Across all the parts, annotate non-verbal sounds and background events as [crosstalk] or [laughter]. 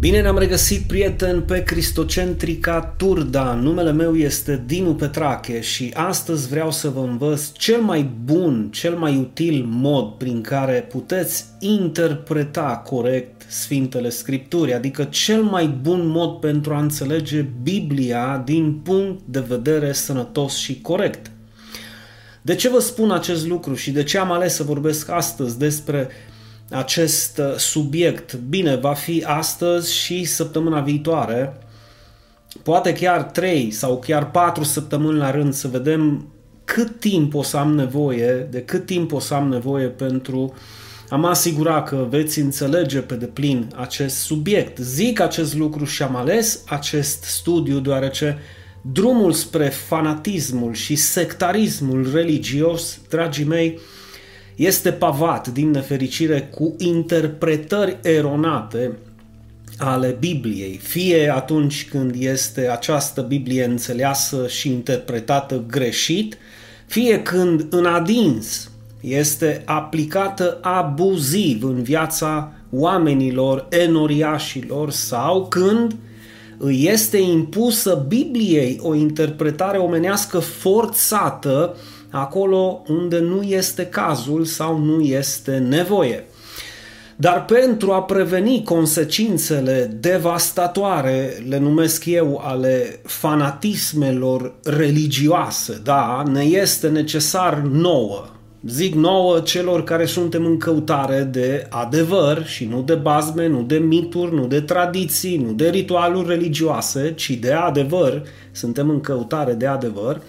Bine ne-am regăsit, prieten, pe Cristocentrica Turda. Numele meu este Dinu Petrache și astăzi vreau să vă învăț cel mai bun, cel mai util mod prin care puteți interpreta corect Sfintele Scripturi, adică cel mai bun mod pentru a înțelege Biblia din punct de vedere sănătos și corect. De ce vă spun acest lucru și de ce am ales să vorbesc astăzi despre acest uh, subiect. Bine, va fi astăzi și săptămâna viitoare, poate chiar 3 sau chiar 4 săptămâni la rând să vedem cât timp o să am nevoie, de cât timp o să am nevoie pentru a mă asigura că veți înțelege pe deplin acest subiect. Zic acest lucru și am ales acest studiu deoarece drumul spre fanatismul și sectarismul religios, dragii mei, este pavat, din nefericire, cu interpretări eronate ale Bibliei, fie atunci când este această Biblie înțeleasă și interpretată greșit, fie când în adins este aplicată abuziv în viața oamenilor, enoriașilor sau când îi este impusă Bibliei o interpretare omenească forțată acolo unde nu este cazul sau nu este nevoie. Dar pentru a preveni consecințele devastatoare, le numesc eu, ale fanatismelor religioase, da, ne este necesar nouă, zic nouă celor care suntem în căutare de adevăr și nu de bazme, nu de mituri, nu de tradiții, nu de ritualuri religioase, ci de adevăr, suntem în căutare de adevăr,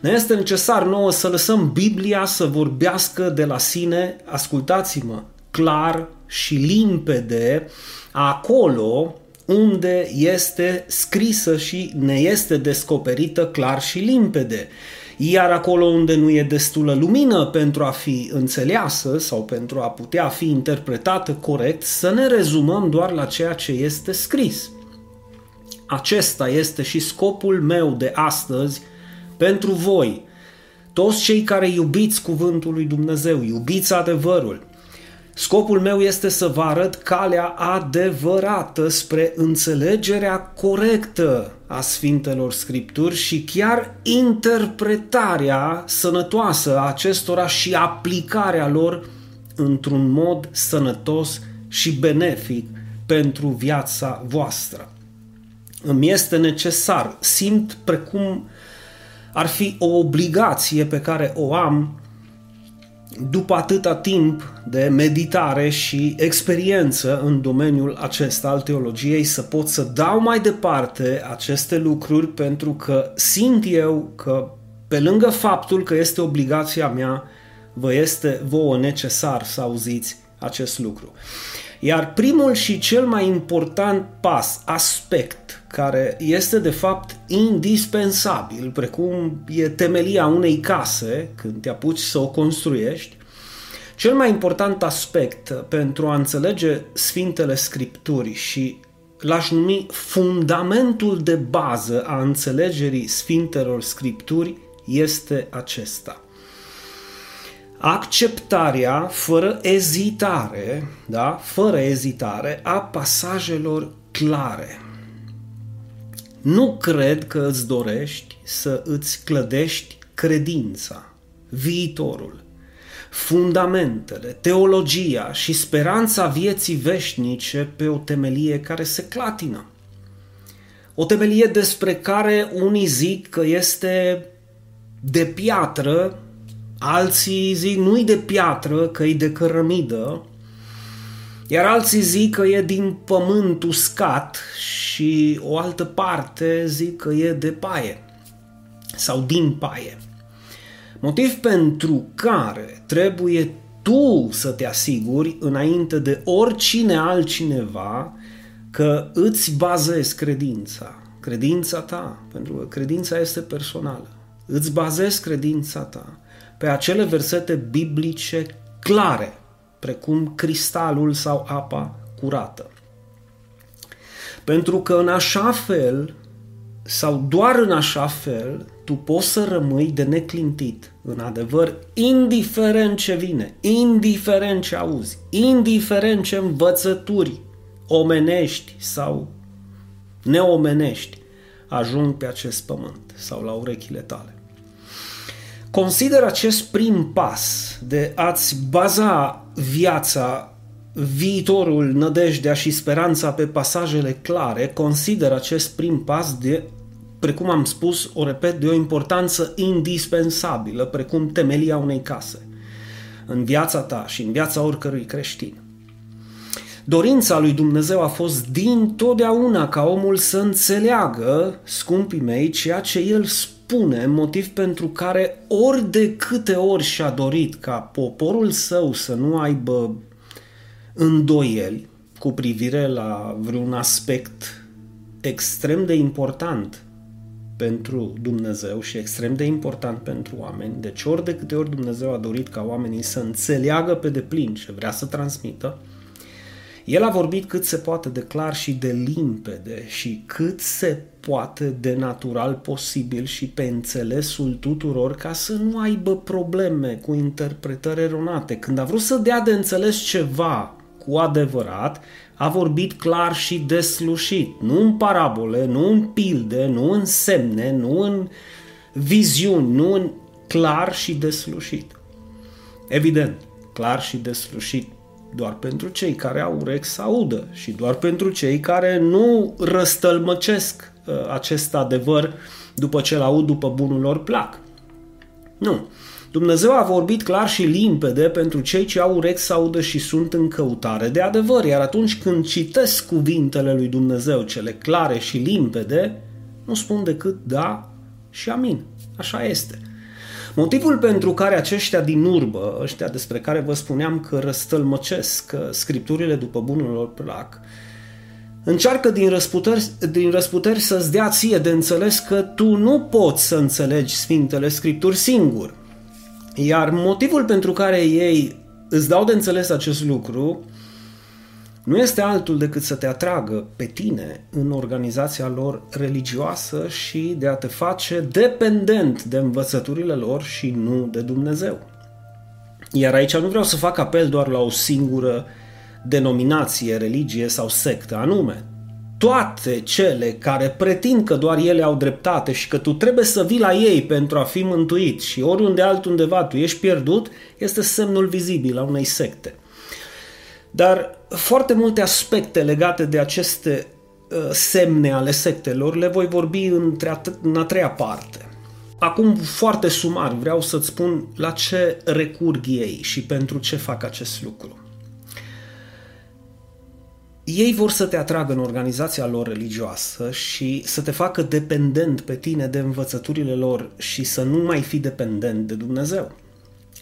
ne este necesar nouă să lăsăm Biblia să vorbească de la sine, ascultați-mă, clar și limpede, acolo unde este scrisă și ne este descoperită clar și limpede. Iar acolo unde nu e destulă lumină pentru a fi înțeleasă sau pentru a putea fi interpretată corect, să ne rezumăm doar la ceea ce este scris. Acesta este și scopul meu de astăzi pentru voi, toți cei care iubiți cuvântul lui Dumnezeu, iubiți adevărul. Scopul meu este să vă arăt calea adevărată spre înțelegerea corectă a Sfintelor Scripturi și chiar interpretarea sănătoasă a acestora și aplicarea lor într-un mod sănătos și benefic pentru viața voastră. Îmi este necesar, simt precum ar fi o obligație pe care o am după atâta timp de meditare și experiență în domeniul acesta al teologiei să pot să dau mai departe aceste lucruri pentru că simt eu că pe lângă faptul că este obligația mea, vă este vouă necesar să auziți acest lucru. Iar primul și cel mai important pas, aspect, care este de fapt indispensabil, precum e temelia unei case când te apuci să o construiești, cel mai important aspect pentru a înțelege Sfintele Scripturii și l-aș numi fundamentul de bază a înțelegerii Sfintelor Scripturi este acesta – acceptarea fără ezitare, da? fără ezitare a pasajelor clare. Nu cred că îți dorești să îți clădești credința, viitorul, fundamentele, teologia și speranța vieții veșnice pe o temelie care se clatină. O temelie despre care unii zic că este de piatră alții zic nu-i de piatră, că e de cărămidă, iar alții zic că e din pământ uscat și o altă parte zic că e de paie sau din paie. Motiv pentru care trebuie tu să te asiguri înainte de oricine altcineva că îți bazezi credința, credința ta, pentru că credința este personală. Îți bazezi credința ta pe acele versete biblice clare, precum cristalul sau apa curată. Pentru că în așa fel, sau doar în așa fel, tu poți să rămâi de neclintit în adevăr, indiferent ce vine, indiferent ce auzi, indiferent ce învățături omenești sau neomenești ajung pe acest pământ sau la urechile tale. Consider acest prim pas de a-ți baza viața, viitorul, nădejdea și speranța pe pasajele clare, consider acest prim pas de, precum am spus, o repet, de o importanță indispensabilă, precum temelia unei case, în viața ta și în viața oricărui creștin. Dorința lui Dumnezeu a fost din totdeauna ca omul să înțeleagă, scumpii mei, ceea ce el spune, motiv pentru care ori de câte ori și-a dorit ca poporul său să nu aibă îndoieli cu privire la vreun aspect extrem de important pentru Dumnezeu și extrem de important pentru oameni. Deci ori de câte ori Dumnezeu a dorit ca oamenii să înțeleagă pe deplin ce vrea să transmită, el a vorbit cât se poate de clar și de limpede și cât se poate de natural posibil și pe înțelesul tuturor ca să nu aibă probleme cu interpretări eronate. Când a vrut să dea de înțeles ceva cu adevărat, a vorbit clar și deslușit, nu în parabole, nu în pilde, nu în semne, nu în viziuni, nu în clar și deslușit. Evident, clar și deslușit doar pentru cei care au urechi să audă și doar pentru cei care nu răstălmăcesc uh, acest adevăr după ce îl aud după bunul lor plac. Nu. Dumnezeu a vorbit clar și limpede pentru cei ce au urechi să audă și sunt în căutare de adevăr, iar atunci când citesc cuvintele lui Dumnezeu, cele clare și limpede, nu spun decât da și amin. Așa este. Motivul pentru care aceștia din urbă, ăștia despre care vă spuneam că răstălmăcesc scripturile după bunul lor plac, încearcă din răsputeri, din răsputeri să-ți dea ție de înțeles că tu nu poți să înțelegi Sfintele Scripturi singur. Iar motivul pentru care ei îți dau de înțeles acest lucru nu este altul decât să te atragă pe tine în organizația lor religioasă și de a te face dependent de învățăturile lor și nu de Dumnezeu. Iar aici nu vreau să fac apel doar la o singură denominație, religie sau sectă anume. Toate cele care pretind că doar ele au dreptate și că tu trebuie să vii la ei pentru a fi mântuit și oriunde altundeva tu ești pierdut, este semnul vizibil a unei secte. Dar foarte multe aspecte legate de aceste uh, semne ale sectelor le voi vorbi între în a treia parte. Acum, foarte sumar, vreau să-ți spun la ce recurg ei și pentru ce fac acest lucru. Ei vor să te atragă în organizația lor religioasă și să te facă dependent pe tine de învățăturile lor și să nu mai fii dependent de Dumnezeu.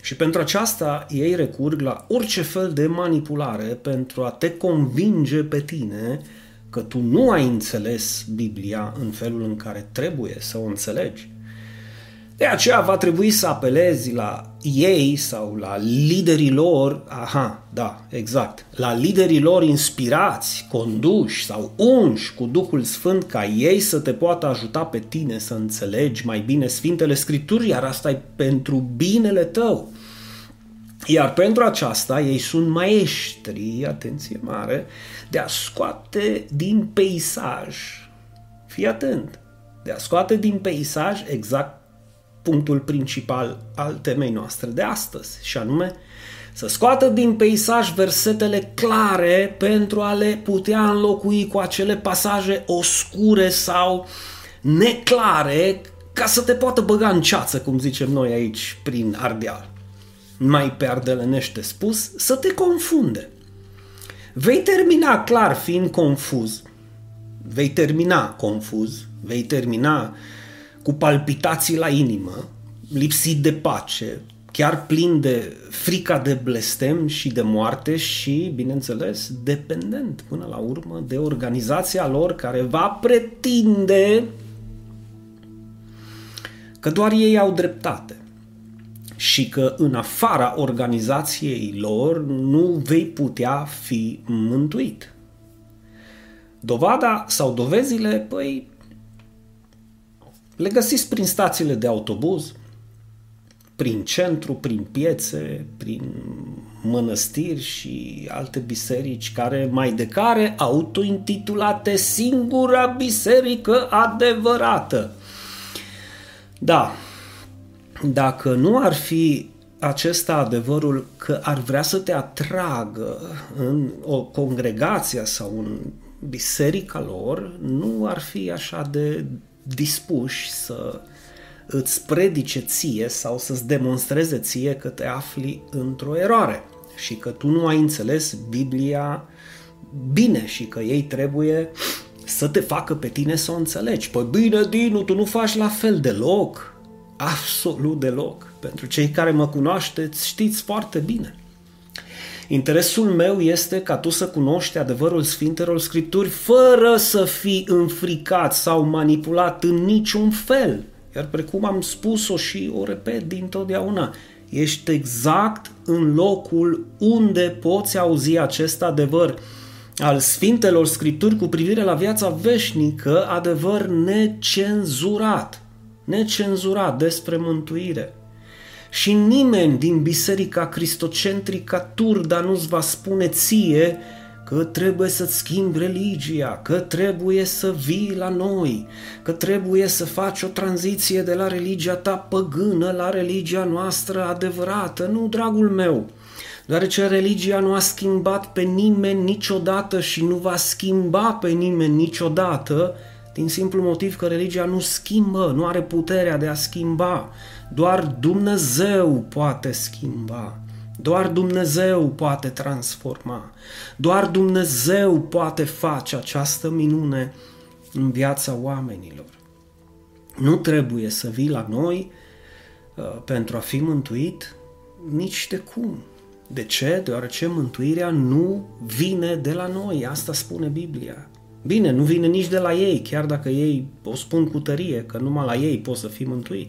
Și pentru aceasta ei recurg la orice fel de manipulare pentru a te convinge pe tine că tu nu ai înțeles Biblia în felul în care trebuie să o înțelegi. De aceea va trebui să apelezi la ei sau la liderii lor, aha, da, exact, la liderii lor inspirați, conduși sau unși cu Duhul Sfânt ca ei să te poată ajuta pe tine să înțelegi mai bine Sfintele Scripturi, iar asta e pentru binele tău. Iar pentru aceasta ei sunt maestri, atenție mare, de a scoate din peisaj, fii atent, de a scoate din peisaj exact punctul principal al temei noastre de astăzi, și anume să scoată din peisaj versetele clare pentru a le putea înlocui cu acele pasaje oscure sau neclare ca să te poată băga în ceață, cum zicem noi aici, prin ardeal mai pe ardelenește spus, să te confunde. Vei termina clar fiind confuz, vei termina confuz, vei termina cu palpitații la inimă, lipsit de pace, chiar plin de frica de blestem și de moarte și, bineînțeles, dependent până la urmă de organizația lor care va pretinde că doar ei au dreptate și că în afara organizației lor nu vei putea fi mântuit. Dovada sau dovezile, păi, le găsiți prin stațiile de autobuz, prin centru, prin piețe, prin mănăstiri și alte biserici care mai de care autointitulate singura biserică adevărată. Da, dacă nu ar fi acesta adevărul că ar vrea să te atragă în o congregație sau în biserica lor, nu ar fi așa de dispuși să îți predice ție sau să-ți demonstreze ție că te afli într-o eroare și că tu nu ai înțeles Biblia bine și că ei trebuie să te facă pe tine să o înțelegi. Păi bine, Dinu, tu nu faci la fel deloc. Absolut deloc. Pentru cei care mă cunoașteți, știți foarte bine. Interesul meu este ca tu să cunoști adevărul Sfintelor Scripturi fără să fii înfricat sau manipulat în niciun fel. Iar precum am spus-o și o repet dintotdeauna, ești exact în locul unde poți auzi acest adevăr al Sfintelor Scripturi cu privire la viața veșnică, adevăr necenzurat, necenzurat despre mântuire. Și nimeni din Biserica Cristocentrică Turda nu-ți va spune ție că trebuie să-ți schimbi religia, că trebuie să vii la noi, că trebuie să faci o tranziție de la religia ta păgână la religia noastră adevărată. Nu, dragul meu, deoarece religia nu a schimbat pe nimeni niciodată și nu va schimba pe nimeni niciodată, din simplu motiv că religia nu schimbă, nu are puterea de a schimba. Doar Dumnezeu poate schimba. Doar Dumnezeu poate transforma. Doar Dumnezeu poate face această minune în viața oamenilor. Nu trebuie să vii la noi uh, pentru a fi mântuit nici de cum. De ce? Deoarece mântuirea nu vine de la noi, asta spune Biblia. Bine, nu vine nici de la ei, chiar dacă ei o spun cu tărie că numai la ei poți să fii mântuit.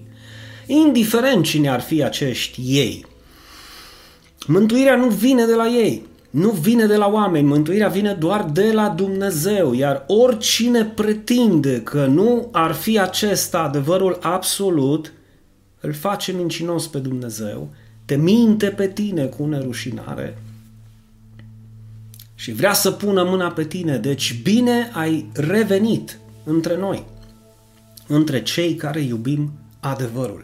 Indiferent cine ar fi acești ei, Mântuirea nu vine de la ei, nu vine de la oameni, mântuirea vine doar de la Dumnezeu, iar oricine pretinde că nu ar fi acesta adevărul absolut, îl face mincinos pe Dumnezeu, te minte pe tine cu nerușinare și vrea să pună mâna pe tine. Deci bine ai revenit între noi, între cei care iubim adevărul.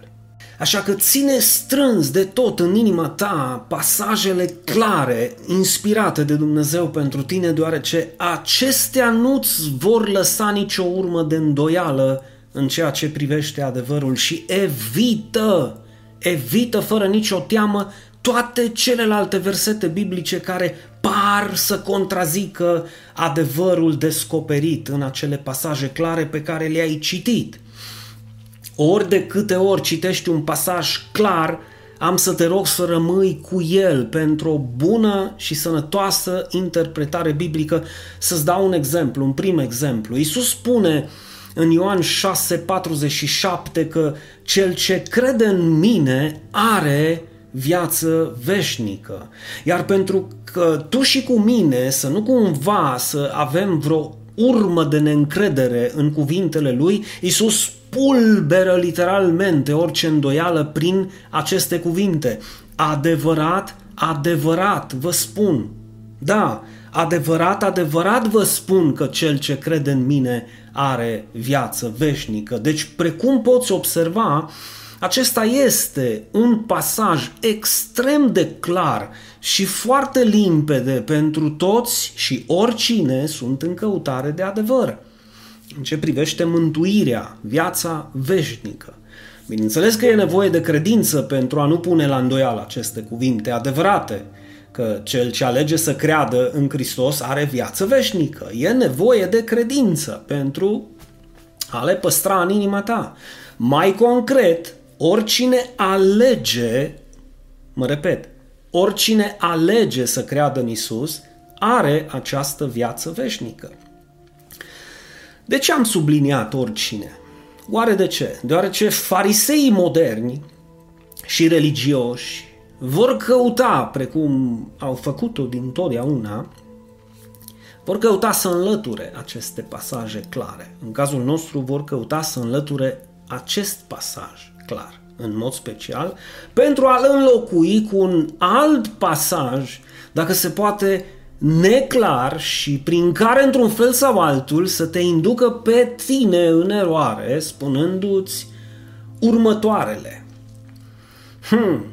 Așa că ține strâns de tot în inima ta pasajele clare, inspirate de Dumnezeu pentru tine, deoarece acestea nu-ți vor lăsa nicio urmă de îndoială în ceea ce privește adevărul și evită, evită fără nicio teamă toate celelalte versete biblice care par să contrazică adevărul descoperit în acele pasaje clare pe care le-ai citit. Ori de câte ori citești un pasaj clar, am să te rog să rămâi cu el pentru o bună și sănătoasă interpretare biblică. Să-ți dau un exemplu, un prim exemplu. Iisus spune în Ioan 6:47 că cel ce crede în mine are viață veșnică. Iar pentru că tu și cu mine să nu cumva să avem vreo urmă de neîncredere în cuvintele lui, Iisus pulberă literalmente orice îndoială prin aceste cuvinte. Adevărat, adevărat, vă spun. Da, adevărat, adevărat vă spun că cel ce crede în mine are viață veșnică. Deci, precum poți observa, acesta este un pasaj extrem de clar și foarte limpede pentru toți și oricine sunt în căutare de adevăr în ce privește mântuirea, viața veșnică. Bineînțeles că e nevoie de credință pentru a nu pune la îndoială aceste cuvinte adevărate, că cel ce alege să creadă în Hristos are viață veșnică. E nevoie de credință pentru a le păstra în inima ta. Mai concret, oricine alege, mă repet, oricine alege să creadă în Isus, are această viață veșnică. De ce am subliniat oricine? Oare de ce? Deoarece fariseii moderni și religioși vor căuta, precum au făcut-o din totdeauna, vor căuta să înlăture aceste pasaje clare. În cazul nostru vor căuta să înlăture acest pasaj clar. în mod special, pentru a-l înlocui cu un alt pasaj, dacă se poate, neclar și prin care, într-un fel sau altul, să te inducă pe tine în eroare, spunându-ți următoarele. Hmm,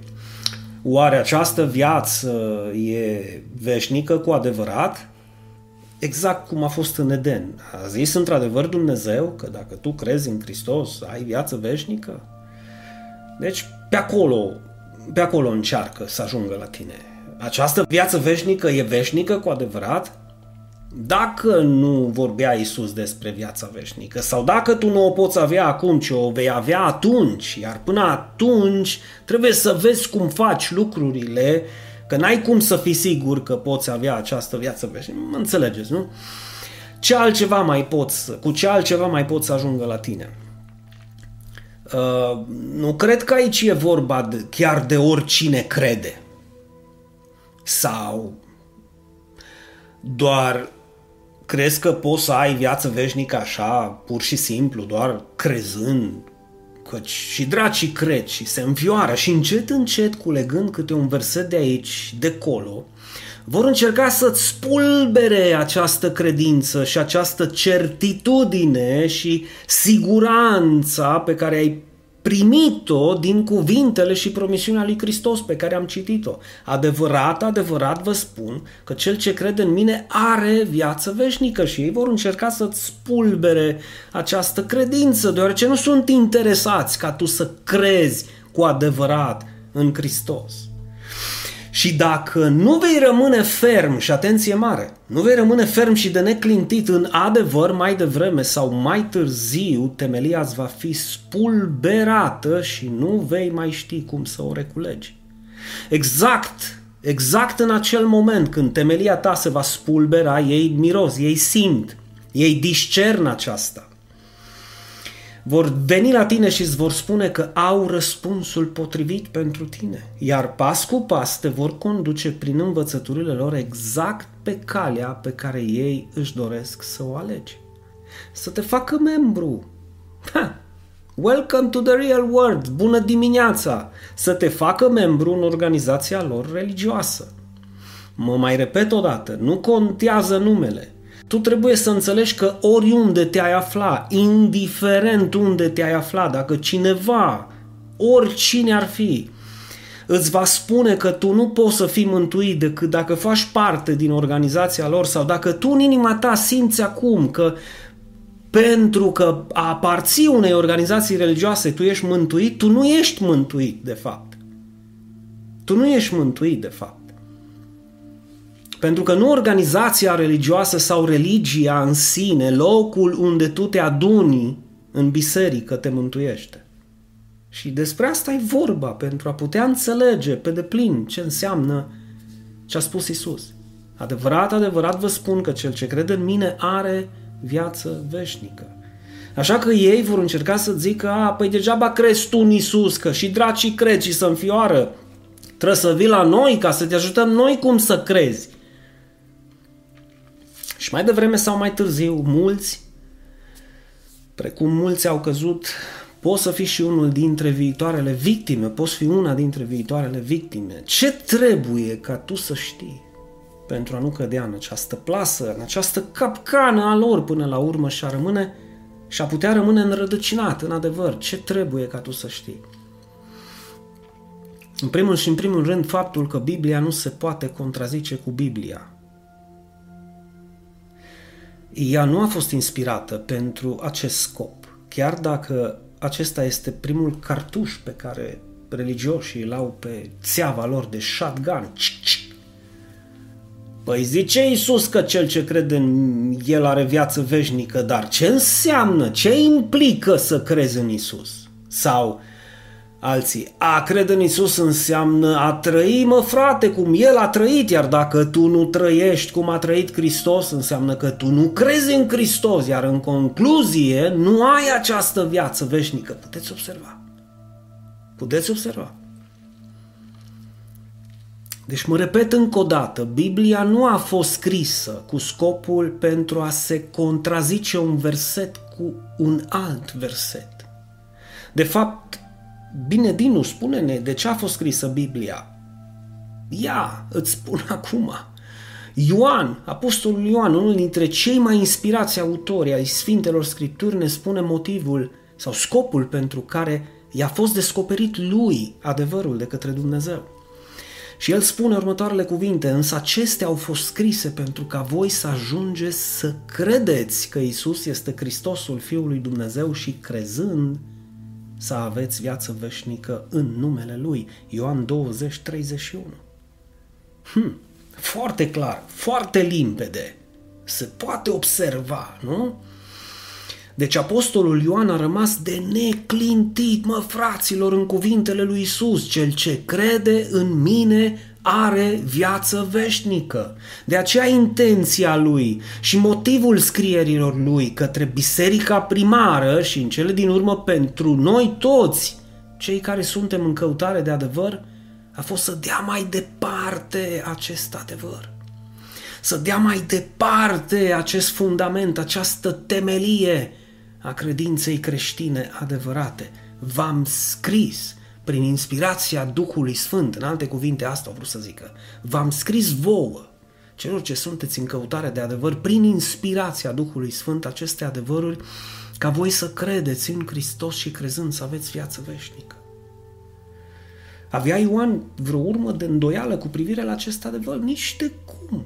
oare această viață e veșnică cu adevărat? Exact cum a fost în Eden. A zis într-adevăr Dumnezeu că dacă tu crezi în Hristos, ai viață veșnică? Deci pe acolo, pe acolo încearcă să ajungă la tine. Această viață veșnică e veșnică cu adevărat? Dacă nu vorbea Isus despre viața veșnică sau dacă tu nu o poți avea acum, ci o vei avea atunci, iar până atunci trebuie să vezi cum faci lucrurile, că n-ai cum să fii sigur că poți avea această viață veșnică. Mă înțelegeți, nu? Ce altceva mai poți, cu ce altceva mai poți să ajungă la tine? Uh, nu cred că aici e vorba de, chiar de oricine crede. Sau doar crezi că poți să ai viață veșnică așa, pur și simplu, doar crezând, căci și dracii cred și se înfioară și încet, încet, culegând câte un verset de aici, de colo, vor încerca să-ți spulbere această credință și această certitudine și siguranța pe care ai primit-o din cuvintele și promisiunea lui Hristos pe care am citit-o. Adevărat, adevărat vă spun că cel ce crede în mine are viață veșnică și ei vor încerca să-ți spulbere această credință, deoarece nu sunt interesați ca tu să crezi cu adevărat în Hristos. Și dacă nu vei rămâne ferm, și atenție mare, nu vei rămâne ferm și de neclintit în adevăr mai devreme sau mai târziu, temelia îți va fi spulberată și nu vei mai ști cum să o reculegi. Exact, exact în acel moment când temelia ta se va spulbera, ei miros, ei simt, ei discern aceasta vor veni la tine și îți vor spune că au răspunsul potrivit pentru tine, iar pas cu pas te vor conduce prin învățăturile lor exact pe calea pe care ei își doresc să o alegi. Să te facă membru. Ha! Welcome to the real world! Bună dimineața! Să te facă membru în organizația lor religioasă. Mă mai repet o dată, nu contează numele, tu trebuie să înțelegi că oriunde te-ai afla, indiferent unde te-ai afla, dacă cineva, oricine ar fi, îți va spune că tu nu poți să fii mântuit decât dacă faci parte din organizația lor sau dacă tu în inima ta simți acum că pentru că aparții unei organizații religioase tu ești mântuit, tu nu ești mântuit de fapt. Tu nu ești mântuit de fapt. Pentru că nu organizația religioasă sau religia în sine, locul unde tu te aduni în biserică te mântuiește. Și despre asta e vorba, pentru a putea înțelege pe deplin ce înseamnă ce a spus Isus. Adevărat, adevărat vă spun că cel ce crede în mine are viață veșnică. Așa că ei vor încerca să zică, a, păi degeaba crezi tu în Isus, că și dracii cred și să înfioară. Trebuie să vii la noi ca să te ajutăm noi cum să crezi. Și mai devreme sau mai târziu, mulți, precum mulți au căzut, poți să fii și unul dintre viitoarele victime, poți fi una dintre viitoarele victime. Ce trebuie ca tu să știi pentru a nu cădea în această plasă, în această capcană a lor până la urmă și a rămâne și a putea rămâne înrădăcinat în adevăr? Ce trebuie ca tu să știi? În primul și în primul rând faptul că Biblia nu se poate contrazice cu Biblia ea nu a fost inspirată pentru acest scop, chiar dacă acesta este primul cartuș pe care religioșii îl au pe țeava lor de shotgun. Păi zice Iisus că cel ce crede în El are viață veșnică, dar ce înseamnă, ce implică să crezi în Iisus? Sau alții. A crede în Isus înseamnă a trăi, mă frate, cum El a trăit, iar dacă tu nu trăiești cum a trăit Hristos, înseamnă că tu nu crezi în Hristos, iar în concluzie nu ai această viață veșnică. Puteți observa. Puteți observa. Deci mă repet încă o dată, Biblia nu a fost scrisă cu scopul pentru a se contrazice un verset cu un alt verset. De fapt, Bine, Dinu, spune-ne de ce a fost scrisă Biblia. Ia, îți spun [laughs] acum. Ioan, apostolul Ioan, unul dintre cei mai inspirați autori ai Sfintelor Scripturi, ne spune motivul sau scopul pentru care i-a fost descoperit lui adevărul de către Dumnezeu. Și el spune următoarele cuvinte, însă acestea au fost scrise pentru ca voi să ajungeți să credeți că Isus este Hristosul Fiul lui Dumnezeu și crezând să aveți viață veșnică în numele Lui. Ioan 20, 31. Hmm, foarte clar, foarte limpede. Se poate observa, nu? Deci apostolul Ioan a rămas de neclintit, mă fraților, în cuvintele lui Isus. Cel ce crede în mine are viață veșnică. De aceea intenția lui și motivul scrierilor lui către biserica primară și în cele din urmă pentru noi toți, cei care suntem în căutare de adevăr, a fost să dea mai departe acest adevăr. Să dea mai departe acest fundament, această temelie a credinței creștine adevărate. V-am scris prin inspirația Duhului Sfânt, în alte cuvinte asta au vrut să zică, v-am scris vouă, celor ce sunteți în căutare de adevăr, prin inspirația Duhului Sfânt, aceste adevăruri, ca voi să credeți în Hristos și crezând să aveți viață veșnică. Avea Ioan vreo urmă de îndoială cu privire la acest adevăr? Nici de cum.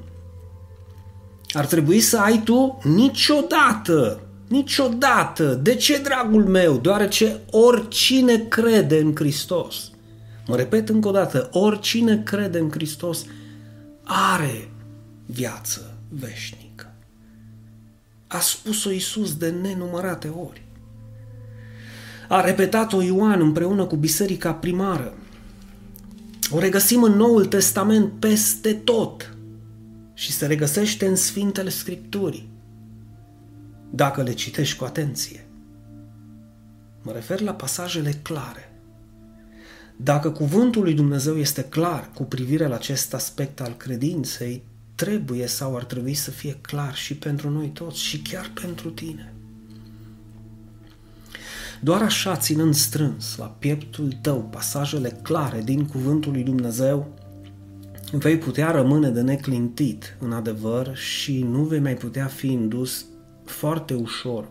Ar trebui să ai tu niciodată Niciodată. De ce, dragul meu? Deoarece oricine crede în Hristos, mă repet încă o dată, oricine crede în Hristos are viață veșnică. A spus-o Iisus de nenumărate ori. A repetat-o Ioan împreună cu biserica primară. O regăsim în Noul Testament peste tot și se regăsește în Sfintele Scripturii dacă le citești cu atenție. Mă refer la pasajele clare. Dacă cuvântul lui Dumnezeu este clar cu privire la acest aspect al credinței, trebuie sau ar trebui să fie clar și pentru noi toți și chiar pentru tine. Doar așa, ținând strâns la pieptul tău pasajele clare din cuvântul lui Dumnezeu, vei putea rămâne de neclintit în adevăr și nu vei mai putea fi indus foarte ușor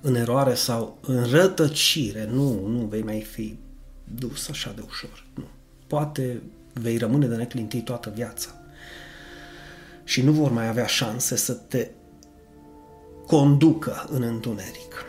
în eroare sau în rătăcire. Nu, nu vei mai fi dus așa de ușor. Nu. Poate vei rămâne de neclintit toată viața. Și nu vor mai avea șanse să te conducă în întuneric.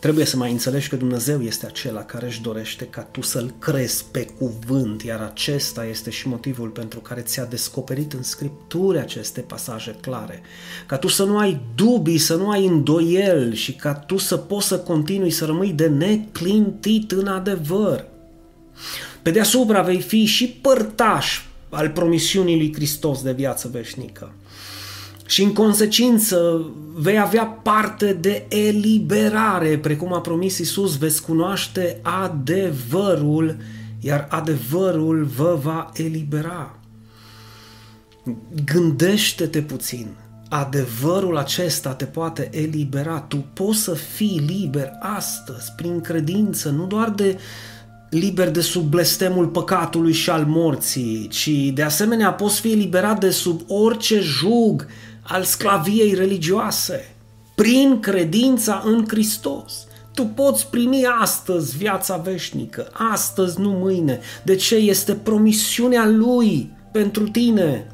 Trebuie să mai înțelegi că Dumnezeu este acela care își dorește ca tu să-L crezi pe cuvânt, iar acesta este și motivul pentru care ți-a descoperit în Scripturi aceste pasaje clare. Ca tu să nu ai dubii, să nu ai îndoiel și ca tu să poți să continui să rămâi de neclintit în adevăr. Pe deasupra vei fi și părtaș al promisiunii lui Hristos de viață veșnică și în consecință vei avea parte de eliberare, precum a promis Isus, veți cunoaște adevărul, iar adevărul vă va elibera. Gândește-te puțin, adevărul acesta te poate elibera, tu poți să fii liber astăzi prin credință, nu doar de liber de sub blestemul păcatului și al morții, ci de asemenea poți fi eliberat de sub orice jug al sclaviei religioase, prin credința în Hristos. Tu poți primi astăzi viața veșnică, astăzi, nu mâine. De ce? Este promisiunea Lui pentru tine.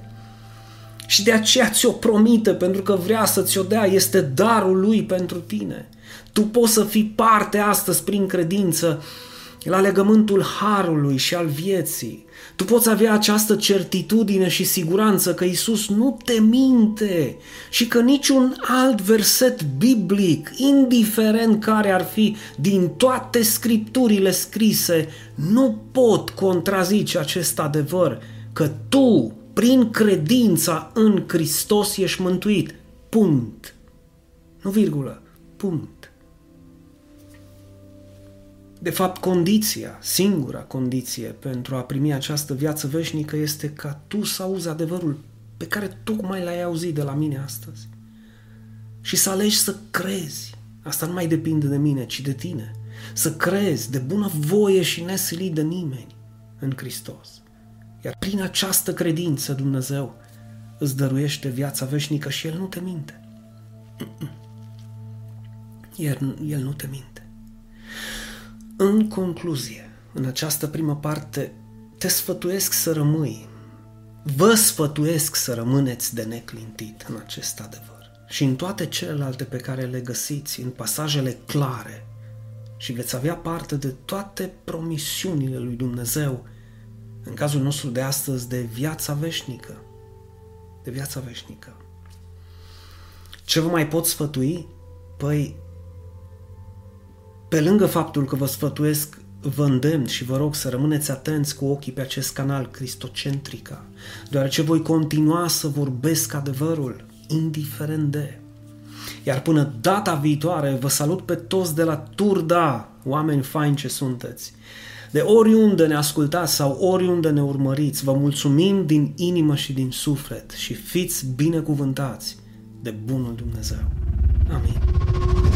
Și de aceea ți-o promite, pentru că vrea să ți-o dea, este darul Lui pentru tine. Tu poți să fii parte astăzi prin credință la legământul harului și al vieții. Tu poți avea această certitudine și siguranță că Isus nu te minte și că niciun alt verset biblic, indiferent care ar fi din toate scripturile scrise, nu pot contrazice acest adevăr că tu, prin credința în Hristos, ești mântuit. Punct. Nu virgulă. Punct. De fapt, condiția, singura condiție pentru a primi această viață veșnică este ca tu să auzi adevărul pe care tocmai l-ai auzit de la mine astăzi. Și să alegi să crezi. Asta nu mai depinde de mine, ci de tine. să crezi de bună voie și nesilit de nimeni în Hristos. Iar prin această credință Dumnezeu îți dăruiește viața veșnică și El nu te minte. El, El nu te minte. În concluzie, în această primă parte, te sfătuiesc să rămâi. Vă sfătuiesc să rămâneți de neclintit în acest adevăr. Și în toate celelalte pe care le găsiți, în pasajele clare, și veți avea parte de toate promisiunile lui Dumnezeu, în cazul nostru de astăzi, de viața veșnică. De viața veșnică. Ce vă mai pot sfătui? Păi, pe lângă faptul că vă sfătuiesc, vă îndemn și vă rog să rămâneți atenți cu ochii pe acest canal Cristocentrica, deoarece voi continua să vorbesc adevărul, indiferent de. Iar până data viitoare, vă salut pe toți de la Turda, oameni faini ce sunteți. De oriunde ne ascultați sau oriunde ne urmăriți, vă mulțumim din inimă și din suflet și fiți binecuvântați de Bunul Dumnezeu. Amin.